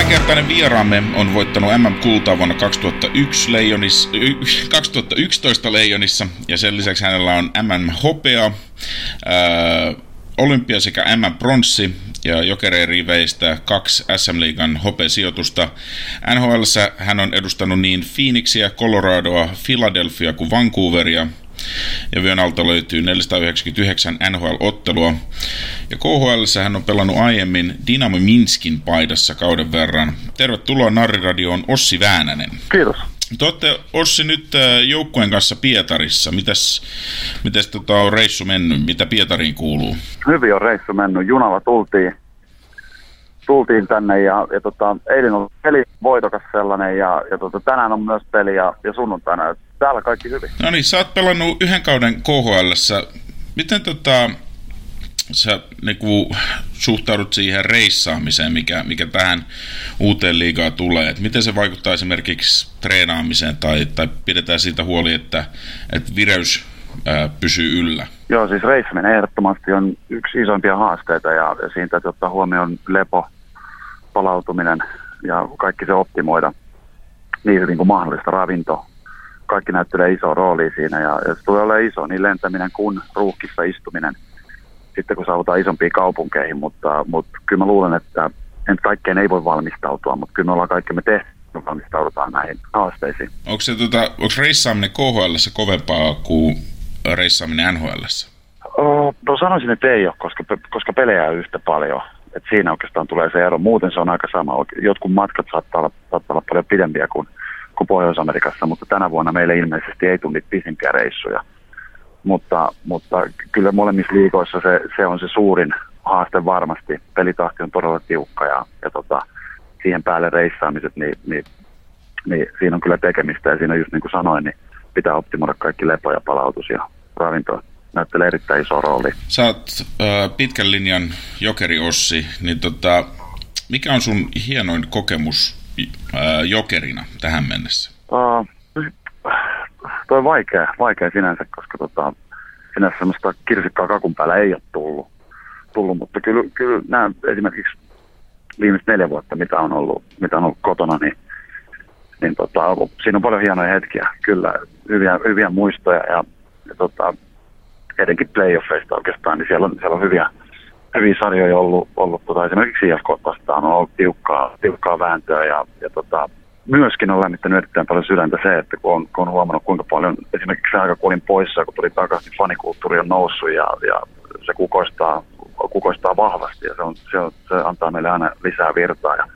Tämänkertainen vieraamme on voittanut MM-kultaa vuonna 2001 Leijonis, 2011 Leijonissa ja sen lisäksi hänellä on MM-hopea, olympia sekä MM-pronssi ja jokereen riveistä kaksi SM-liigan hopesijoitusta. NHL hän on edustanut niin Phoenixia, Coloradoa, Philadelphia kuin Vancouveria – ja vyön alta löytyy 499 NHL-ottelua. Ja KHL hän on pelannut aiemmin Dynamo Minskin paidassa kauden verran. Tervetuloa Narriradioon Ossi Väänänen. Kiitos. Te olette Ossi nyt äh, joukkueen kanssa Pietarissa. Mitäs, mitäs tota on reissu mennyt? Mitä Pietariin kuuluu? Hyvin on reissu mennyt. Junalla tultiin, tultiin tänne ja, ja tota, eilen on peli voitokas sellainen ja, ja tota, tänään on myös peli ja, ja sunnuntaina täällä kaikki hyvin. No niin, sä oot pelannut yhden kauden KHL. Miten tota, sä niinku, suhtaudut siihen reissaamiseen, mikä, mikä tähän uuteen liigaan tulee? Et miten se vaikuttaa esimerkiksi treenaamiseen tai, tai pidetään siitä huoli, että, että vireys ää, pysyy yllä? Joo, siis reissaminen ehdottomasti on yksi isoimpia haasteita ja, siitä täytyy ottaa huomioon lepo, palautuminen ja kaikki se optimoida niin hyvin kuin mahdollista, ravinto, kaikki näyttelee iso rooli siinä ja, ja se tulee olemaan iso, niin lentäminen kuin ruuhkissa istuminen sitten kun saavutaan isompiin kaupunkeihin, mutta, mutta kyllä mä luulen, että en kaikkeen ei voi valmistautua, mutta kyllä me ollaan kaikki me tehty valmistaudutaan näihin haasteisiin. Onko, se, tota, onko reissaaminen KHL kovempaa kuin reissaaminen NHL? Oh, no sanoisin, että ei ole, koska, koska pelejä on yhtä paljon. Et siinä oikeastaan tulee se ero. Muuten se on aika sama. Jotkut matkat saattaa olla, saattaa olla paljon pidempiä kuin kuin Pohjois-Amerikassa, mutta tänä vuonna meille ilmeisesti ei tule pisimpiä reissuja. Mutta, mutta kyllä molemmissa liikoissa se, se on se suurin haaste varmasti. Pelitahti on todella tiukka ja, ja tota, siihen päälle reissaamiset, niin, niin, niin siinä on kyllä tekemistä ja siinä just niin kuin sanoin, niin pitää optimoida kaikki lepo ja palautus ja ravinto näyttelee erittäin iso rooli. Sä oot äh, pitkän linjan jokeri Ossi, niin tota, mikä on sun hienoin kokemus jokerina tähän mennessä? Uh, toi on vaikea, vaikea sinänsä, koska tota, sinänsä semmoista kirsikkaa kakun päällä ei ole tullut, tullut mutta kyllä, kyllä nämä esimerkiksi viimeiset neljä vuotta, mitä on ollut, mitä on ollut kotona, niin, niin tota, siinä on paljon hienoja hetkiä, kyllä hyviä, hyviä muistoja ja, ja tota, etenkin playoffeista oikeastaan, niin siellä on, siellä on hyviä, hyviä sarjoja ollut, ollut tota, esimerkiksi IFK vastaan. On ollut tiukkaa, tiukkaa vääntöä ja, ja tota, myöskin on lämmittänyt erittäin paljon sydäntä se, että kun on, kun on huomannut kuinka paljon esimerkiksi aika kun olin poissa, kun tuli takaisin, fanikulttuuri on noussut ja, ja se kukoistaa, kukoistaa vahvasti ja se, on, se, on, se antaa meille aina lisää virtaa ja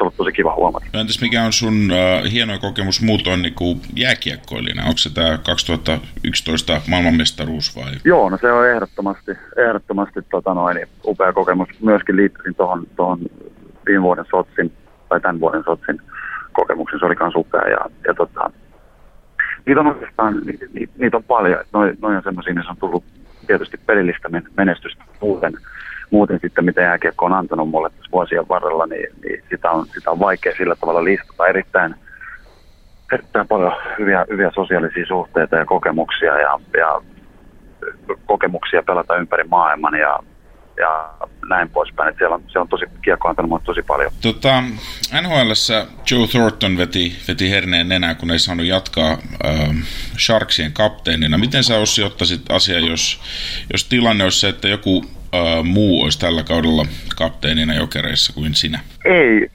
se on tosi kiva huomata. No entäs mikä on sun uh, hieno kokemus muutoin niin kuin jääkiekkoilijana? Onko se tämä 2011 maailmanmestaruus vai? Joo, no se on ehdottomasti, ehdottomasti tota noin, niin upea kokemus. Myöskin liittyin tuohon tohon viime vuoden Sotsin tai tämän vuoden Sotsin kokemuksen. Se oli myös upea ja, ja tota, niitä on oikeastaan, ni, ni, niitä on paljon. Noin noi on semmoisia, missä on tullut tietysti pelillistä menestystä muuten muuten sitten, mitä jääkiekko on antanut mulle tässä vuosien varrella, niin, niin sitä, on, sitä on vaikea sillä tavalla listata. Erittäin, erittäin paljon hyviä, hyviä sosiaalisia suhteita ja kokemuksia ja, ja kokemuksia pelata ympäri maailman ja, ja näin poispäin. Että siellä on, se on tosi, kiekko antanut mulle tosi paljon. Tota, nhl Joe Thornton veti, veti herneen nenää, kun ei saanut jatkaa äh, Sharksien kapteenina. Miten sä Ossi ottaisit asia, jos, jos tilanne olisi se, että joku uh, muu olisi tällä kaudella kapteenina jokereissa kuin sinä? Ei,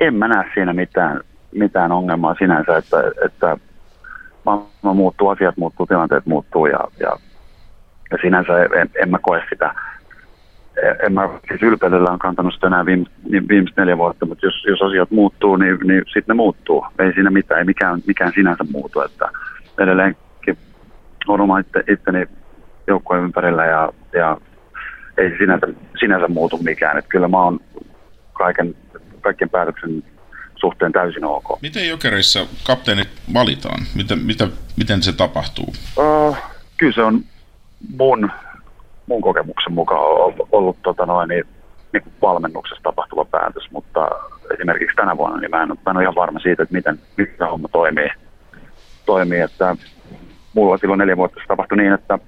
en mä näe siinä mitään, mitään ongelmaa sinänsä, että, että maailma muuttuu, asiat muuttuu, tilanteet muuttuu ja, ja, ja sinänsä en, en mä koe sitä, en mä siis ylpeydellä on kantanut sitä enää viime, niin viimeiset neljä vuotta, mutta jos, jos asiat muuttuu, niin, niin sitten ne muuttuu. Ei siinä mitään, ei mikään, mikään sinänsä muutu, että edelleenkin on oma itse, itteni joukkojen ympärillä ja, ja ei sinänsä, sinänsä muutu mikään. Että kyllä mä oon kaiken, kaikkien päätöksen suhteen täysin ok. Miten jokereissa kapteenit valitaan? Miten, mitä, miten se tapahtuu? Uh, kyllä se on mun, mun kokemuksen mukaan ollut, ollut tota noin, niin, niin kuin valmennuksessa tapahtuva päätös, mutta esimerkiksi tänä vuonna niin mä en, mä en ole ihan varma siitä, että miten, miten homma toimii. toimii että mulla silloin neljä vuotta se tapahtui niin, että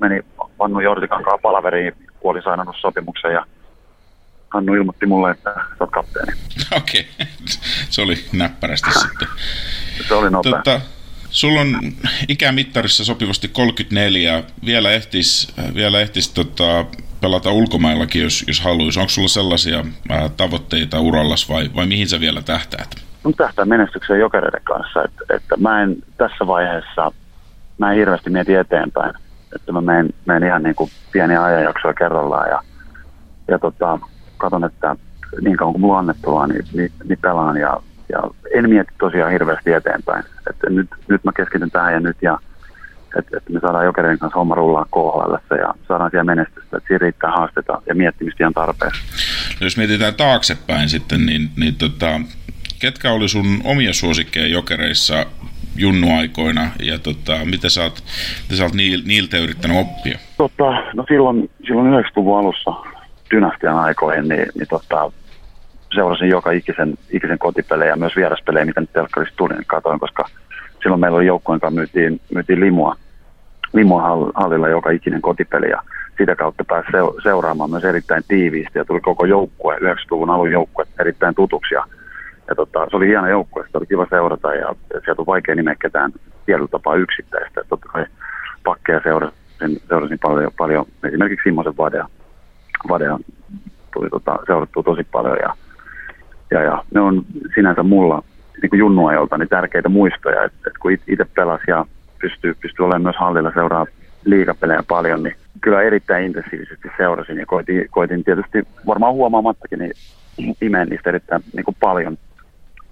meni Vannu Jortikan kanssa palaveriin, kun oli sainannut sopimuksen ja Hannu ilmoitti mulle, että sä oot kapteeni. Okei, okay. se oli näppärästi sitten. Se oli nopea. Tota, sulla on ikämittarissa sopivasti 34, vielä ehtis, vielä ehtis tota, pelata ulkomaillakin, jos, jos haluaisi. Onko sulla sellaisia ää, tavoitteita urallas vai, vai mihin sä vielä tähtäät? No, tähtää menestykseen jokereiden kanssa, että, että mä en tässä vaiheessa, mä en hirveästi mieti eteenpäin, että mä menen, menen ihan niin kuin pieniä ajanjaksoja kerrallaan ja, ja tota, katon, että niin kauan kuin mulla on annettua, niin, niin, niin pelaan ja, ja en mieti tosiaan hirveästi eteenpäin. Että nyt, nyt mä keskityn tähän ja nyt ja että, että me saadaan jokereiden kanssa homma rullaa KHL ja saadaan siellä menestystä, että siinä riittää haasteita ja miettimistä ihan tarpeeksi. No jos mietitään taaksepäin sitten, niin, niin tota, ketkä oli sun omia suosikkeja jokereissa junnuaikoina ja tota, mitä sä oot, mitä sä oot niiltä yrittänyt oppia? Tota, no silloin, silloin 90-luvun alussa dynastian aikoihin, niin, niin tota, seurasin joka ikisen, ikisen kotipelejä ja myös vieraspelejä, mitä nyt telkkarissa tuli, niin katoin, koska silloin meillä oli joukkojen kanssa myytiin, myytiin limua, limua hallilla joka ikinen kotipeli ja sitä kautta pääsi seuraamaan myös erittäin tiiviisti ja tuli koko joukkue, 90-luvun alun joukkue erittäin tutuksi ja, ja tota, se oli hieno joukkue, sitä oli kiva seurata ja, ja sieltä on vaikea nimeä ketään tietyllä tapaa yksittäistä. Totta kai pakkeja seurasin, seurasin paljon, paljon esimerkiksi Simmosen Vadea, Vadea tuli tota, seurattua tosi paljon ja, ja, ja ne on sinänsä mulla niin junnuajolta niin tärkeitä muistoja, että, että kun itse pelasi ja pystyy, pystyy olemaan myös hallilla seuraa liikapelejä paljon, niin kyllä erittäin intensiivisesti seurasin ja koitin, koitin tietysti varmaan huomaamattakin niin imeen niistä erittäin niin kuin paljon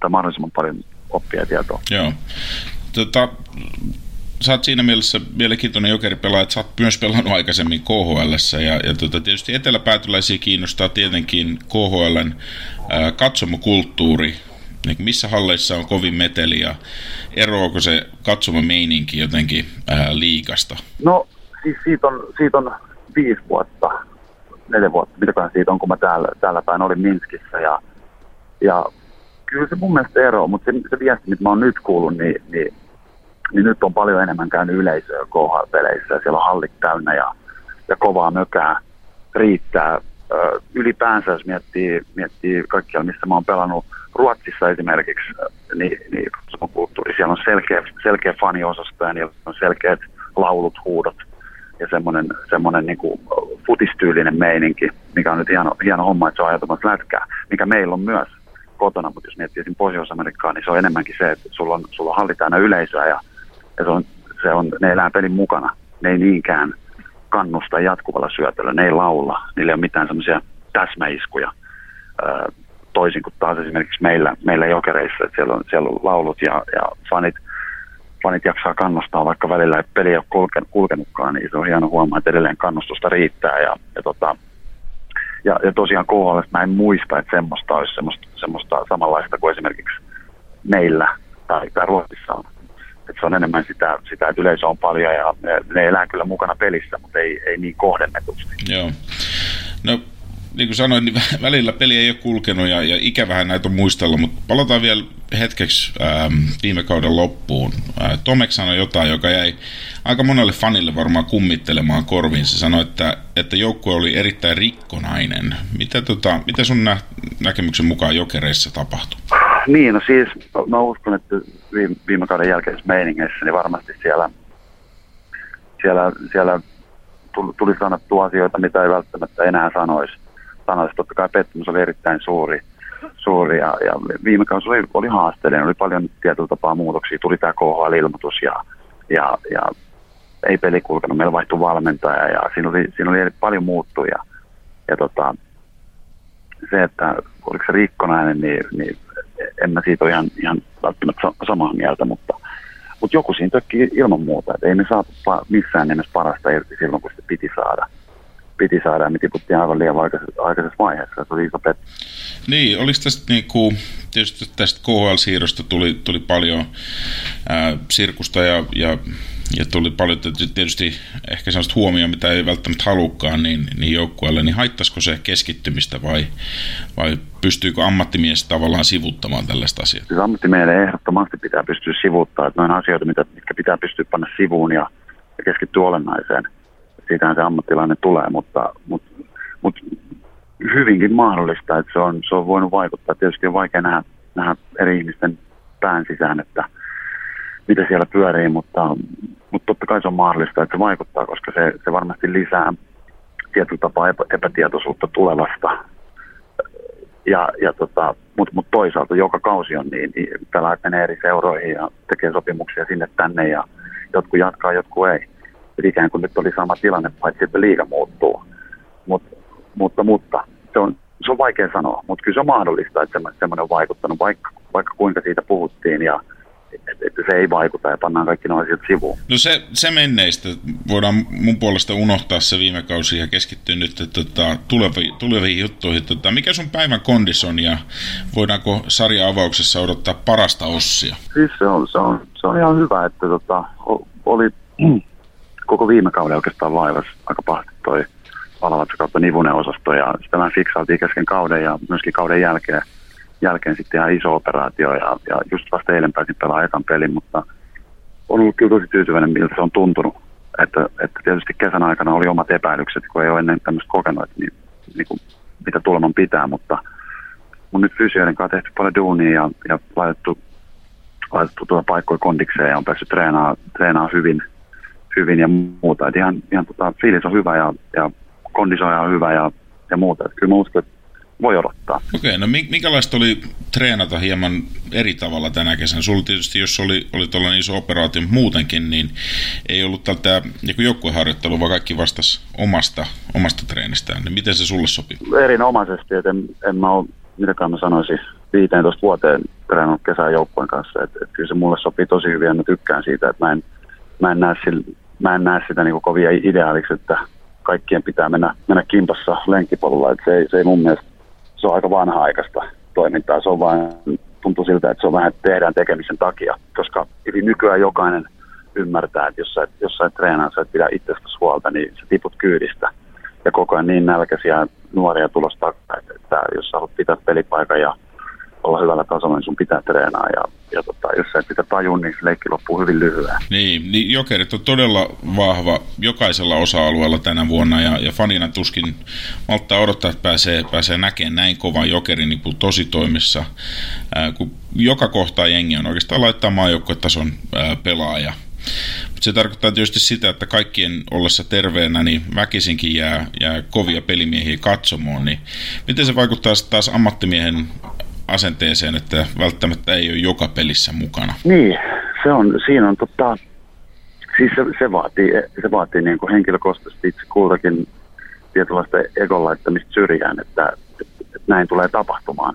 tai mahdollisimman paljon oppia tietoa. Joo. Tota, sä oot siinä mielessä mielenkiintoinen jokeripelaaja, että sä oot myös pelannut aikaisemmin KHL. Ja, ja tota, tietysti eteläpäätyläisiä kiinnostaa tietenkin KHLn ää, katsomokulttuuri, niin missä halleissa on kovin meteli ja eroako se katsoma meininki jotenkin ää, liikasta? No siis siitä on, siitä on viisi vuotta, neljä vuotta, mitäköhän siitä on, kun mä täällä, täällä päin olin Minskissä ja, ja kyllä se mun mielestä ero, mutta se, se viesti, mitä mä oon nyt kuullut, niin, niin, niin nyt on paljon enemmän käynyt yleisöä KHL-peleissä siellä on hallit täynnä ja, ja kovaa mökää. Riittää. Ö, ylipäänsä, jos miettii, miettii kaikkialla, missä mä oon pelannut Ruotsissa esimerkiksi, niin, niin kulttuuri, siellä on selkeä, selkeä faniosasto ja niillä on selkeät laulut, huudot ja semmoinen, semmoinen niin kuin futistyylinen meininki, mikä on nyt hieno, hieno homma, että se on ajatumassa lätkää, mikä meillä on myös kotona, mutta jos miettii Pohjois-Amerikkaa, niin se on enemmänkin se, että sulla on, sulla on halli täynnä yleisöä ja, ja se on, se on, ne elää pelin mukana. Ne ei niinkään kannusta jatkuvalla syötöllä, ne ei laula, niillä ei ole mitään semmoisia täsmäiskuja, toisin kuin taas esimerkiksi meillä, meillä jokereissa, että siellä on, siellä on laulut ja, ja fanit, fanit jaksaa kannustaa, vaikka välillä peli ole kulken, kulkenutkaan, niin se on hieno huomaa, että edelleen kannustusta riittää ja, ja tota, ja, ja tosiaan KHL mä en muista, että semmoista olisi semmoista, semmoista samanlaista kuin esimerkiksi meillä tai, tai Ruotsissa on. Että se on enemmän sitä, sitä, että yleisö on paljon ja ne, elää kyllä mukana pelissä, mutta ei, ei niin kohdennetusti. Joo. No niin kuin sanoin, niin välillä peli ei ole kulkenut ja, ja ikävähän näitä on muistella, mutta palataan vielä hetkeksi ähm, viime kauden loppuun. Äh, Tomek sanoi jotain, joka jäi aika monelle fanille varmaan kummittelemaan korviin. Se sanoi, että, että joukkue oli erittäin rikkonainen. Mitä, tota, mitä sun nä- näkemyksen mukaan jokereissa tapahtui? Niin, no siis mä uskon, että viime, viime kauden jälkeisessä meiningeissä niin varmasti siellä, siellä, siellä tuli sanottua asioita, mitä ei välttämättä enää sanoisi sanoisi, totta kai pettymys oli erittäin suuri. suuri ja, ja viime kausi oli, oli haasteellinen, oli paljon tietyllä tapaa muutoksia. Tuli tämä KHL-ilmoitus ja, ja, ja ei peli kulkenut. Meillä vaihtui valmentaja ja siinä oli, siinä oli paljon muuttuja. Ja tota, se, että oliko se rikkonainen, niin, niin en mä siitä ole ihan, ihan välttämättä samaa mieltä, mutta, mutta joku siinä tökkii ilman muuta. Että ei me saatu missään nimessä parasta irti silloin, kun se piti saada piti saada ja me tiputtiin aivan liian aikaisessa, aikaisessa vaiheessa. Se oli iso pet. Niin, oliko tästä niin kuin, tietysti tästä KHL-siirrosta tuli, tuli paljon ää, sirkusta ja, ja, ja tuli paljon tietysti ehkä sellaista huomioon, mitä ei välttämättä halukkaan niin, niin joukkueelle, niin haittaisiko se keskittymistä vai, vai pystyykö ammattimies tavallaan sivuttamaan tällaista asiaa? Siis ammattimiehen ehdottomasti pitää pystyä sivuttamaan, että noin asioita, mitä, mitkä pitää pystyä panna sivuun ja, ja keskittyä olennaiseen – siitähän se ammattilainen tulee, mutta, mutta, mutta hyvinkin mahdollista, että se on, se on voinut vaikuttaa. Tietysti on vaikea nähdä, nähdä eri ihmisten pään sisään, että mitä siellä pyörii, mutta, mutta totta kai se on mahdollista, että se vaikuttaa, koska se, se varmasti lisää tietyllä tapaa epä, epätietoisuutta tulevasta. Ja, ja tota, mutta mut toisaalta joka kausi on niin, niin menee eri seuroihin ja tekee sopimuksia sinne tänne ja jotkut jatkaa, jotkut ei. Et ikään kuin nyt oli sama tilanne, paitsi että liiga muuttuu. Mut, mutta, mutta se on, se on vaikea sanoa, mutta kyllä se on mahdollista, että semmoinen on vaikuttanut, vaikka, vaikka kuinka siitä puhuttiin ja että, että se ei vaikuta ja pannaan kaikki nuo asiat sivuun. No se, se menneistä. Voidaan mun puolesta unohtaa se viime kausi ja keskittyä nyt tota, tuleviin, tuleviin juttuihin. Tota, mikä sun päivän kondison ja voidaanko sarja-avauksessa odottaa parasta ossia? Siis se on, se on, se on ihan hyvä, että tota, oli koko viime kauden oikeastaan vaivas aika pahasti toi palavatsa kautta nivunen osasto ja sitä vähän fiksailtiin kesken kauden ja myöskin kauden jälkeen jälkeen sitten ihan iso operaatio ja, ja just vasta eilen pääsin pelaamaan ekan pelin, mutta on ollut kyllä tosi tyytyväinen, miltä se on tuntunut. Että, että tietysti kesän aikana oli omat epäilykset, kun ei ole ennen tämmöistä kokenut, että niin, niin kuin, mitä tuleman pitää, mutta mun nyt fysioiden kanssa tehty paljon duunia ja, ja laitettu, laitettu tuota paikkoja kondikseen ja on päässyt treenaamaan, treenaa hyvin, hyvin ja muuta. Et ihan, ihan tota, fiilis on hyvä ja, ja kondisoja on hyvä ja, ja muuta. Et kyllä mä uskon, että voi odottaa. Okei, no minkälaista oli treenata hieman eri tavalla tänä kesänä? Sulla tietysti, jos oli, oli tuollainen iso operaatio muutenkin, niin ei ollut tältä niin joukkueharjoittelu, vaan kaikki vastas omasta, omasta treenistään. Niin miten se sulle sopii? Erinomaisesti, että en, en mä ole, mitäkään mä sanoisin, 15 vuoteen treenannut kesän joukkueen kanssa. Että, että kyllä se mulle sopii tosi hyvin ja mä tykkään siitä, että mä en, mä en näe, sillä, mä en näe sitä niin kovia ideaaliksi, että kaikkien pitää mennä, mennä kimpassa lenkkipolulla. Että se, ei, se ei mun mielestä se on aika vanha-aikaista toimintaa. Se on vain, tuntuu siltä, että se on vähän tehdään tekemisen takia, koska nykyään jokainen ymmärtää, että jos sä, jos sä treenaa, sä et pidä itsestäsi huolta, niin sä tiput kyydistä. Ja koko ajan niin nälkäisiä nuoria tulosta, että, että jos sä haluat pitää pelipaikan ja olla hyvällä tasolla, niin sun pitää treenaa. Ja, ja tota, jos sä et sitä tajua, niin se leikki loppuu hyvin lyhyen. Niin, niin jokerit on todella vahva jokaisella osa-alueella tänä vuonna, ja, ja fanina tuskin malttaa odottaa, että pääsee, pääsee näkemään näin kovan jokerin niin kuin tosi toimissa, ää, kun joka kohtaa jengi on oikeastaan laittaa maajoukkuetason pelaaja. Mutta se tarkoittaa tietysti sitä, että kaikkien ollessa terveenä, niin väkisinkin jää, jää kovia pelimiehiä katsomoon. Niin miten se vaikuttaa taas ammattimiehen asenteeseen, että välttämättä ei ole joka pelissä mukana. Niin, se on, siinä on tota, siis se, se vaatii, se vaatii niin kuin henkilökohtaisesti itse kultakin tietynlaista egon laittamista syrjään, että, että, että, näin tulee tapahtumaan.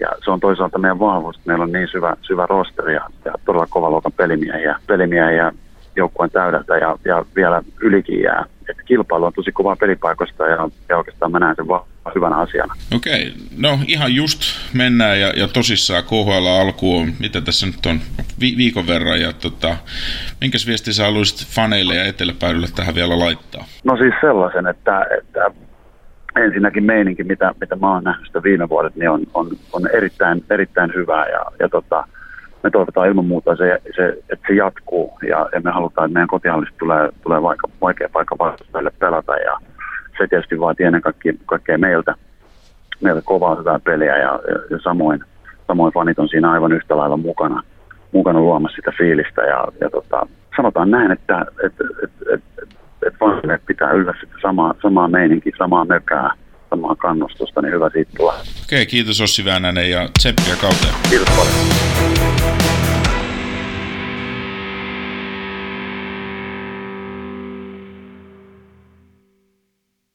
Ja se on toisaalta meidän vahvuus, että meillä on niin syvä, syvä rosteri ja, ja todella kova luokan pelimiehiä, pelimiehiä joukkueen täydeltä ja, ja vielä ylikin jää. Että kilpailu on tosi kovaa pelipaikoista ja, ja oikeastaan mä näen sen vaan hyvänä asiana. Okei, no ihan just mennään ja, ja tosissaan KHL alkuun, mitä tässä nyt on vi- viikon verran ja tota, minkäs viesti sä haluaisit faneille ja eteläpäidylle tähän vielä laittaa? No siis sellaisen, että, että ensinnäkin meininki, mitä, mitä mä oon nähnyt sitä viime vuodet, niin on, on, on erittäin, erittäin hyvää ja, ja tota, me toivotaan ilman muuta, se, se, että se jatkuu. Ja, ja me halutaan, että meidän kotihallista tulee, tulee vaikka, vaikea paikka vastustajille pelata. Ja se tietysti vaatii ennen kaikkea, kaikkea meiltä, meiltä kovaa hyvää peliä. Ja, ja, ja samoin, samoin fanit on siinä aivan yhtä lailla mukana, mukana luomassa sitä fiilistä. Ja, ja tota, sanotaan näin, että et, et, et, et, et fanit pitää yllä sitä samaa, samaa meininkiä, samaa mökää, samaa kannustusta, niin hyvä siitä tulla. Okei, kiitos Ossi Väänänen ja tseppiä kauteen. Kiitos paljon.